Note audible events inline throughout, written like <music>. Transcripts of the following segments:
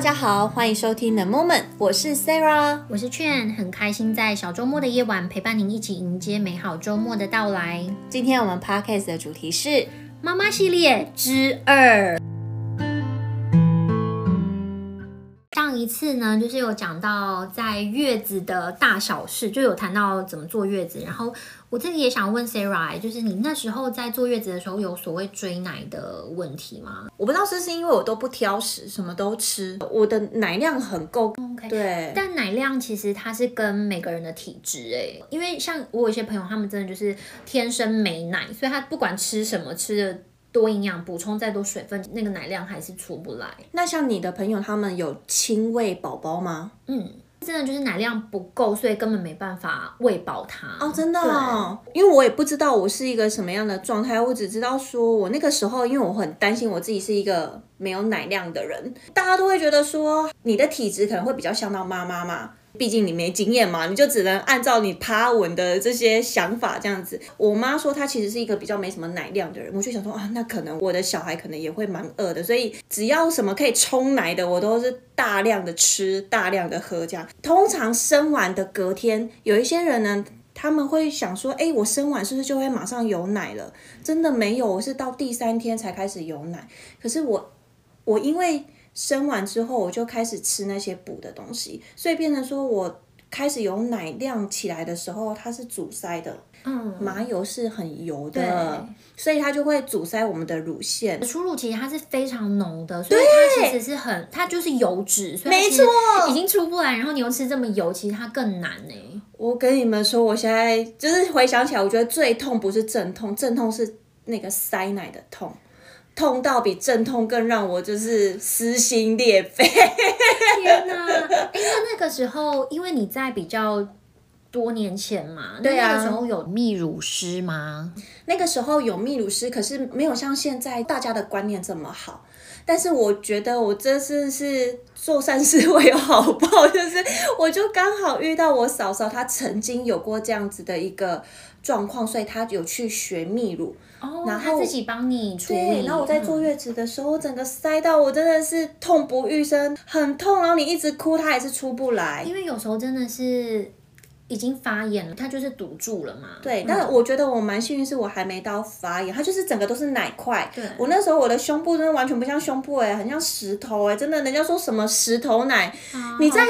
大家好，欢迎收听 The Moment，我是 Sarah，我是 Chen，很开心在小周末的夜晚陪伴您一起迎接美好周末的到来。今天我们 Podcast 的主题是妈妈系列之二。次呢，就是有讲到在月子的大小事，就有谈到怎么坐月子。然后我自己也想问 Sarah，就是你那时候在坐月子的时候，有所谓追奶的问题吗？我不知道是不是因为我都不挑食，什么都吃，我的奶量很够。OK，对。但奶量其实它是跟每个人的体质哎，因为像我有些朋友，他们真的就是天生没奶，所以他不管吃什么吃的。多营养补充再多水分，那个奶量还是出不来。那像你的朋友，他们有亲喂宝宝吗？嗯，真的就是奶量不够，所以根本没办法喂饱他。哦，真的哦。因为我也不知道我是一个什么样的状态，我只知道说我那个时候，因为我很担心我自己是一个没有奶量的人，大家都会觉得说你的体质可能会比较像到妈妈嘛。毕竟你没经验嘛，你就只能按照你趴稳的这些想法这样子。我妈说她其实是一个比较没什么奶量的人，我就想说啊，那可能我的小孩可能也会蛮饿的，所以只要什么可以冲奶的，我都是大量的吃，大量的喝这样。通常生完的隔天，有一些人呢，他们会想说，哎，我生完是不是就会马上有奶了？真的没有，我是到第三天才开始有奶。可是我，我因为。生完之后，我就开始吃那些补的东西，所以变成说我开始有奶量起来的时候，它是阻塞的。嗯，麻油是很油的，所以它就会阻塞我们的乳腺。初乳其实它是非常浓的，所以它其实是很，它就是油脂，所以没错，已经出不来。然后你又吃这么油，其实它更难呢。我跟你们说，我现在就是回想起来，我觉得最痛不是阵痛，阵痛是那个塞奶的痛。痛到比阵痛更让我就是撕心裂肺。天哪！哎，那那个时候，因为你在比较多年前嘛，对啊，那个时候有泌乳师吗？那个时候有泌乳师，可是没有像现在大家的观念这么好。但是我觉得我这次是做善事会有好报，<laughs> 就是我就刚好遇到我嫂嫂，她曾经有过这样子的一个状况，所以他有去学泌乳，哦，然后他自己帮你处理。对，然后我在坐月子的时候，我整个塞到我真的是痛不欲生，很痛，然后你一直哭，它还是出不来，因为有时候真的是。已经发炎了，它就是堵住了嘛。对，但是我觉得我蛮幸运，是我还没到发炎，它就是整个都是奶块。对，我那时候我的胸部真的完全不像胸部哎，很像石头哎，真的，人家说什么石头奶，啊、你在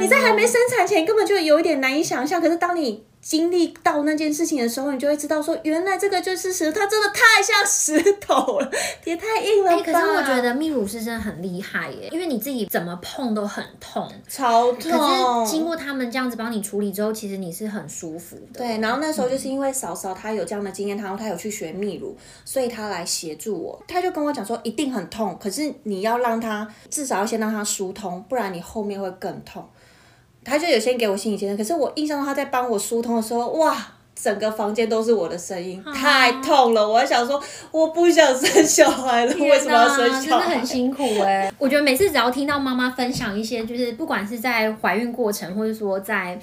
你在还没生产前根本就有一点难以想象，可是当你。经历到那件事情的时候，你就会知道说，原来这个就是石头，它真的太像石头了，也太硬了吧。欸，可是我觉得泌乳师真的很厉害耶，因为你自己怎么碰都很痛，超痛。可是经过他们这样子帮你处理之后，其实你是很舒服的。对，然后那时候就是因为嫂嫂她有这样的经验，然后她有去学泌乳，所以她来协助我。她就跟我讲说，一定很痛，可是你要让她至少要先让她疏通，不然你后面会更痛。他就有先给我心理建设，可是我印象中他在帮我疏通的时候，哇，整个房间都是我的声音，啊、太痛了。我还想说，我不想生小孩了，为什么要生小孩？真的很辛苦哎、欸。我觉得每次只要听到妈妈分享一些，就是不管是在怀孕过程，或者说在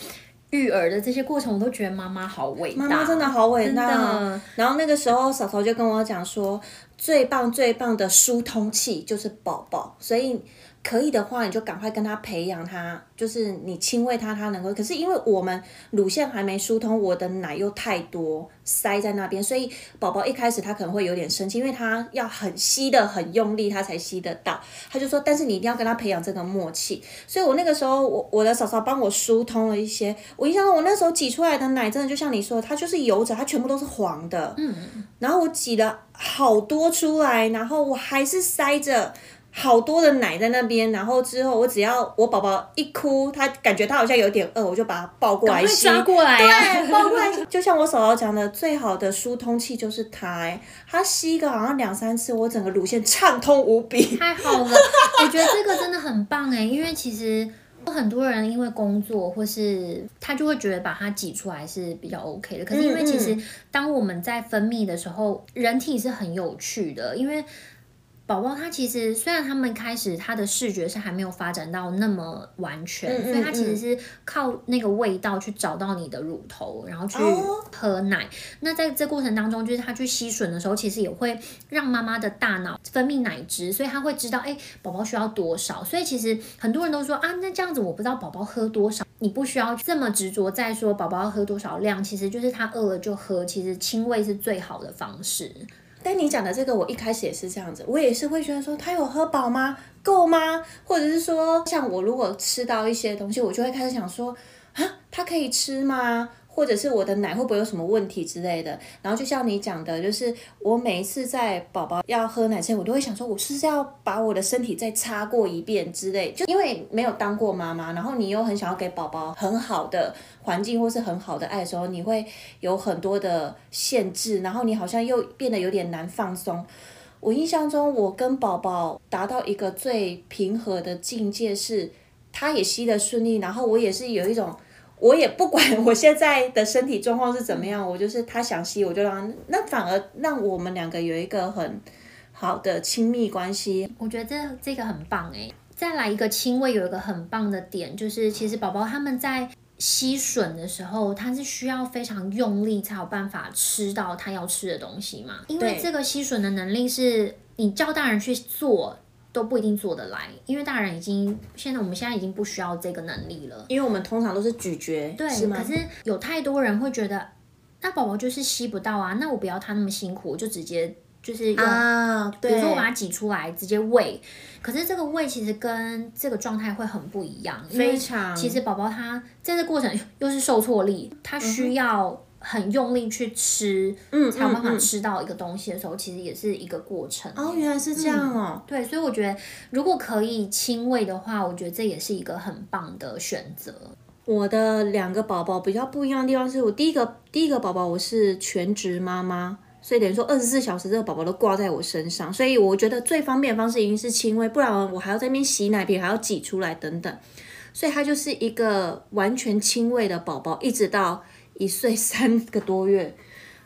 育儿的这些过程，我都觉得妈妈好伟大，妈妈真的好伟大。的然后那个时候，嫂嫂就跟我讲说，最棒最棒的疏通器就是宝宝，所以。可以的话，你就赶快跟他培养他，就是你亲喂他，他能够。可是因为我们乳腺还没疏通，我的奶又太多塞在那边，所以宝宝一开始他可能会有点生气，因为他要很吸的很用力，他才吸得到。他就说，但是你一定要跟他培养这个默契。所以我那个时候，我我的嫂嫂帮我疏通了一些。我印象中，我那时候挤出来的奶，真的就像你说，它就是油脂，它全部都是黄的。嗯。然后我挤了好多出来，然后我还是塞着。好多的奶在那边，然后之后我只要我宝宝一哭，他感觉他好像有点饿，我就把他抱过来吸，抓过来啊、对，抱过来。<laughs> 就像我嫂嫂讲的，最好的疏通器就是他，哎，他吸个好像两三次，我整个乳腺畅通无比。太好了，<laughs> 我觉得这个真的很棒哎，因为其实很多人因为工作或是他就会觉得把它挤出来是比较 OK 的，可是因为其实当我们在分泌的时候，人体是很有趣的，因为。宝宝他其实虽然他们开始他的视觉是还没有发展到那么完全，嗯嗯嗯，所以他其实是靠那个味道去找到你的乳头，然后去喝奶。哦、那在这过程当中，就是他去吸吮的时候，其实也会让妈妈的大脑分泌奶汁，所以他会知道，哎，宝宝需要多少。所以其实很多人都说啊，那这样子我不知道宝宝喝多少，你不需要这么执着在说宝宝要喝多少量，其实就是他饿了就喝，其实亲喂是最好的方式。但你讲的这个，我一开始也是这样子，我也是会觉得说，他有喝饱吗？够吗？或者是说，像我如果吃到一些东西，我就会开始想说，啊，他可以吃吗？或者是我的奶会不会有什么问题之类的？然后就像你讲的，就是我每一次在宝宝要喝奶前，我都会想说，我是不是要把我的身体再擦过一遍之类？就因为没有当过妈妈，然后你又很想要给宝宝很好的环境或是很好的爱的时候，你会有很多的限制，然后你好像又变得有点难放松。我印象中，我跟宝宝达到一个最平和的境界是，他也吸得顺利，然后我也是有一种。我也不管我现在的身体状况是怎么样，我就是他想吸我就让，那反而让我们两个有一个很好的亲密关系。我觉得这这个很棒诶。再来一个亲喂，有一个很棒的点就是，其实宝宝他们在吸吮的时候，他是需要非常用力才有办法吃到他要吃的东西嘛。因为这个吸吮的能力是你叫大人去做。都不一定做得来，因为大人已经现在我们现在已经不需要这个能力了，因为我们通常都是咀嚼，对，是？可是有太多人会觉得，那宝宝就是吸不到啊，那我不要他那么辛苦，我就直接就是用，啊、对，比如说我把它挤出来直接喂，可是这个喂其实跟这个状态会很不一样，非常。其实宝宝他在这过程 <laughs> 又是受挫力，他需要。嗯很用力去吃，嗯，才有办法吃到一个东西的时候，嗯嗯、其实也是一个过程。哦，原来是这样哦。嗯、对，所以我觉得如果可以亲喂的话，我觉得这也是一个很棒的选择。我的两个宝宝比较不一样的地方是我第一个第一个宝宝我是全职妈妈，所以等于说二十四小时这个宝宝都挂在我身上，所以我觉得最方便的方式一定是亲喂，不然我还要在那边洗奶瓶，还要挤出来等等，所以他就是一个完全亲喂的宝宝，一直到。一岁三个多月，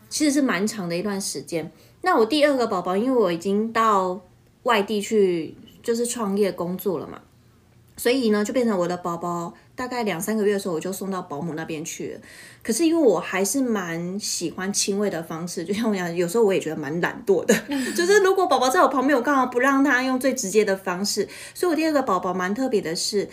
其实是蛮长的一段时间。那我第二个宝宝，因为我已经到外地去，就是创业工作了嘛，所以呢，就变成我的宝宝大概两三个月的时候，我就送到保姆那边去了。可是因为我还是蛮喜欢亲喂的方式，就像我讲，有时候我也觉得蛮懒惰的，<laughs> 就是如果宝宝在我旁边，我干嘛不让他用最直接的方式？所以我第二个宝宝蛮特别的是，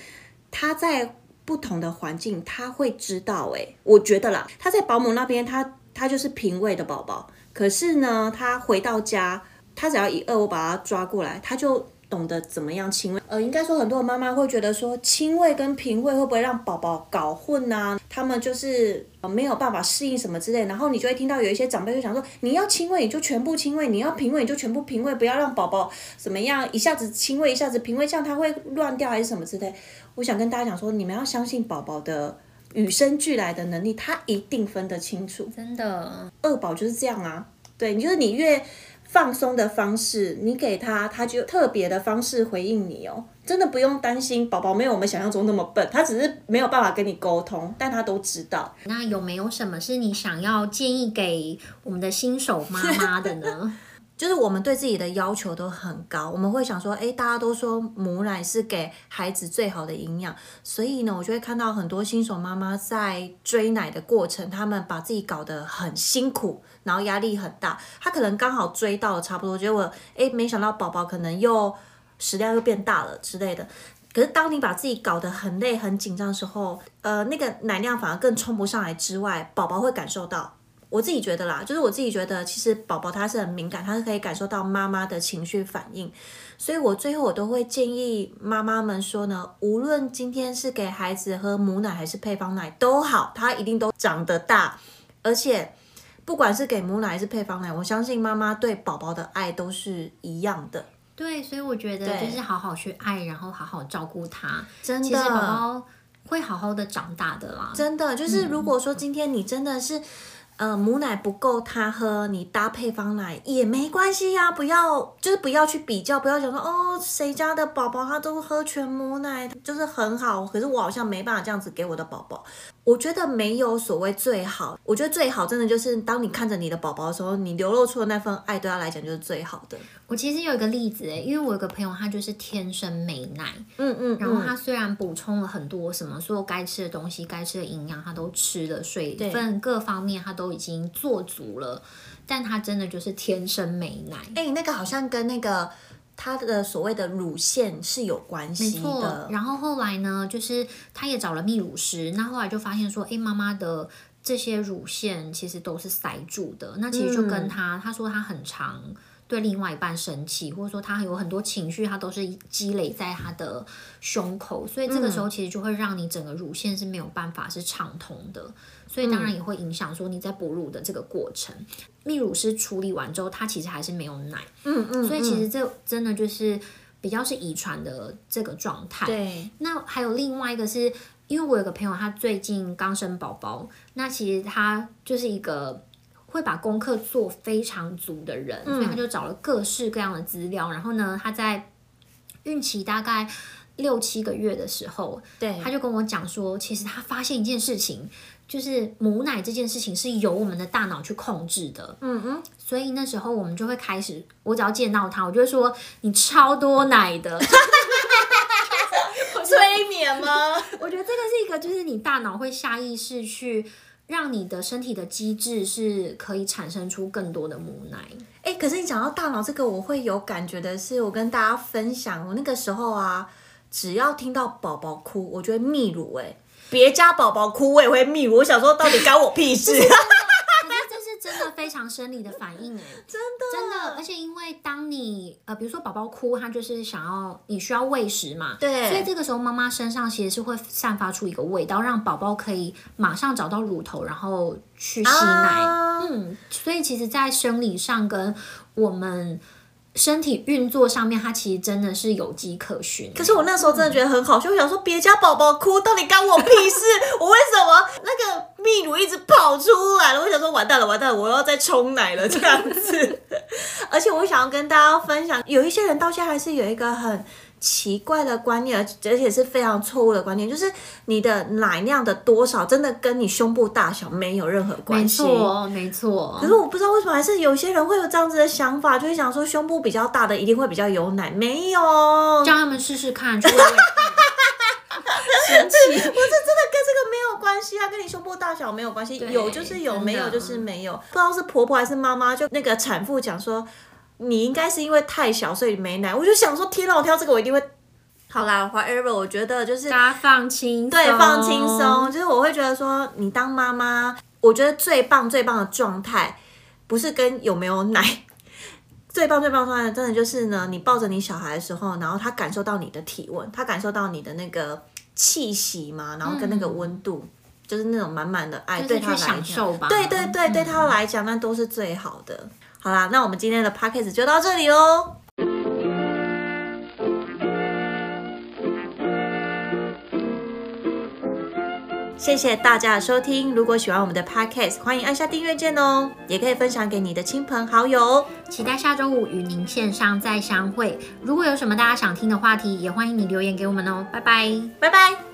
他在。不同的环境，他会知道。诶，我觉得啦，他在保姆那边，他他就是平位的宝宝。可是呢，他回到家，他只要一饿，我把他抓过来，他就。懂得怎么样亲喂，呃，应该说很多的妈妈会觉得说亲喂跟平喂会不会让宝宝搞混啊？他们就是呃没有办法适应什么之类，然后你就会听到有一些长辈就想说，你要亲喂你就全部亲喂，你要平喂你就全部平喂，不要让宝宝怎么样一下子亲喂一下子平喂，这样他会乱掉还是什么之类。我想跟大家讲说，你们要相信宝宝的与生俱来的能力，他一定分得清楚。真的，二宝就是这样啊，对，你就是你越。放松的方式，你给他，他就特别的方式回应你哦。真的不用担心，宝宝没有我们想象中那么笨，他只是没有办法跟你沟通，但他都知道。那有没有什么是你想要建议给我们的新手妈妈的呢？<laughs> 就是我们对自己的要求都很高，我们会想说，诶，大家都说母奶是给孩子最好的营养，所以呢，我就会看到很多新手妈妈在追奶的过程，他们把自己搞得很辛苦，然后压力很大。他可能刚好追到了差不多，结果诶，没想到宝宝可能又食量又变大了之类的。可是当你把自己搞得很累、很紧张的时候，呃，那个奶量反而更冲不上来之外，宝宝会感受到。我自己觉得啦，就是我自己觉得，其实宝宝他是很敏感，他是可以感受到妈妈的情绪反应，所以我最后我都会建议妈妈们说呢，无论今天是给孩子喝母奶还是配方奶都好，他一定都长得大，而且不管是给母奶还是配方奶，我相信妈妈对宝宝的爱都是一样的。对，所以我觉得就是好好去爱，然后好好照顾他，真的，宝宝会好好的长大的啦。真的，就是如果说今天你真的是。呃，母奶不够他喝，你搭配方奶也没关系呀，不要就是不要去比较，不要想说哦，谁家的宝宝他都喝全母奶，就是很好，可是我好像没办法这样子给我的宝宝。我觉得没有所谓最好，我觉得最好真的就是当你看着你的宝宝的时候，你流露出的那份爱，对他来讲就是最好的。我其实有一个例子诶，因为我有个朋友，他就是天生没奶，嗯嗯，然后他虽然补充了很多什么，所有该吃的东西、该吃的营养他都吃了，水分各方面他都已经做足了，但他真的就是天生没奶。哎，那个好像跟那个。他的所谓的乳腺是有关系的，然后后来呢，就是他也找了泌乳师，那后来就发现说，哎，妈妈的这些乳腺其实都是塞住的，那其实就跟他，嗯、他说他很常对另外一半生气，或者说他有很多情绪，他都是积累在他的胸口，所以这个时候其实就会让你整个乳腺是没有办法是畅通的。所以当然也会影响说你在哺乳的这个过程，泌乳师处理完之后，他其实还是没有奶。嗯嗯。所以其实这真的就是比较是遗传的这个状态。对。那还有另外一个是，因为我有个朋友，他最近刚生宝宝，那其实他就是一个会把功课做非常足的人，所以他就找了各式各样的资料，然后呢，他在孕期大概六七个月的时候，对，他就跟我讲说，其实他发现一件事情。就是母奶这件事情是由我们的大脑去控制的，嗯嗯，所以那时候我们就会开始，我只要见到他，我就会说你超多奶的，<laughs> 催眠吗？<laughs> 我觉得这个是一个，就是你大脑会下意识去让你的身体的机制是可以产生出更多的母奶。哎、可是你讲到大脑这个，我会有感觉的是，我跟大家分享，我那个时候啊，只要听到宝宝哭，我就会泌乳、欸，哎。别家宝宝哭，我也会泌乳。我想说，到底干我屁事？<laughs> 非常生理的反应哎，<laughs> 真的真的。而且因为当你呃，比如说宝宝哭，他就是想要你需要喂食嘛，对。所以这个时候妈妈身上其实是会散发出一个味道，让宝宝可以马上找到乳头，然后去吸奶。啊、嗯，所以其实，在生理上跟我们。身体运作上面，它其实真的是有迹可循。可是我那时候真的觉得很好笑，嗯、我想说别家宝宝哭，到底干我屁事？我为什么那个泌乳一直跑出来了？我想说完蛋了，完蛋了，我要再冲奶了这样子。<laughs> 而且我想要跟大家分享，有一些人到现在还是有一个很。奇怪的观念，而且是非常错误的观念，就是你的奶量的多少，真的跟你胸部大小没有任何关系。没错，没错。可是我不知道为什么，还是有些人会有这样子的想法，就是想说胸部比较大的一定会比较有奶，没有。叫他们试试看，神奇。我是真的跟这个没有关系啊，跟你胸部大小没有关系，有就是有，没有就是没有。不知道是婆婆还是妈妈，就那个产妇讲说。你应该是因为太小，所以没奶。我就想说，天哪，我挑这个我一定会。好啦，whatever，我觉得就是大家放轻松，对，放轻松。就是我会觉得说，你当妈妈，我觉得最棒最棒的状态，不是跟有没有奶，最棒最棒状态，真的就是呢，你抱着你小孩的时候，然后他感受到你的体温，他感受到你的那个气息嘛，然后跟那个温度，嗯、就是那种满满的爱，对他来讲，对对对，对他来讲，那都是最好的。好啦，那我们今天的 podcast 就到这里喽。谢谢大家的收听，如果喜欢我们的 podcast，欢迎按下订阅键哦，也可以分享给你的亲朋好友。期待下周五与您线上再相会。如果有什么大家想听的话题，也欢迎你留言给我们哦。拜拜，拜拜。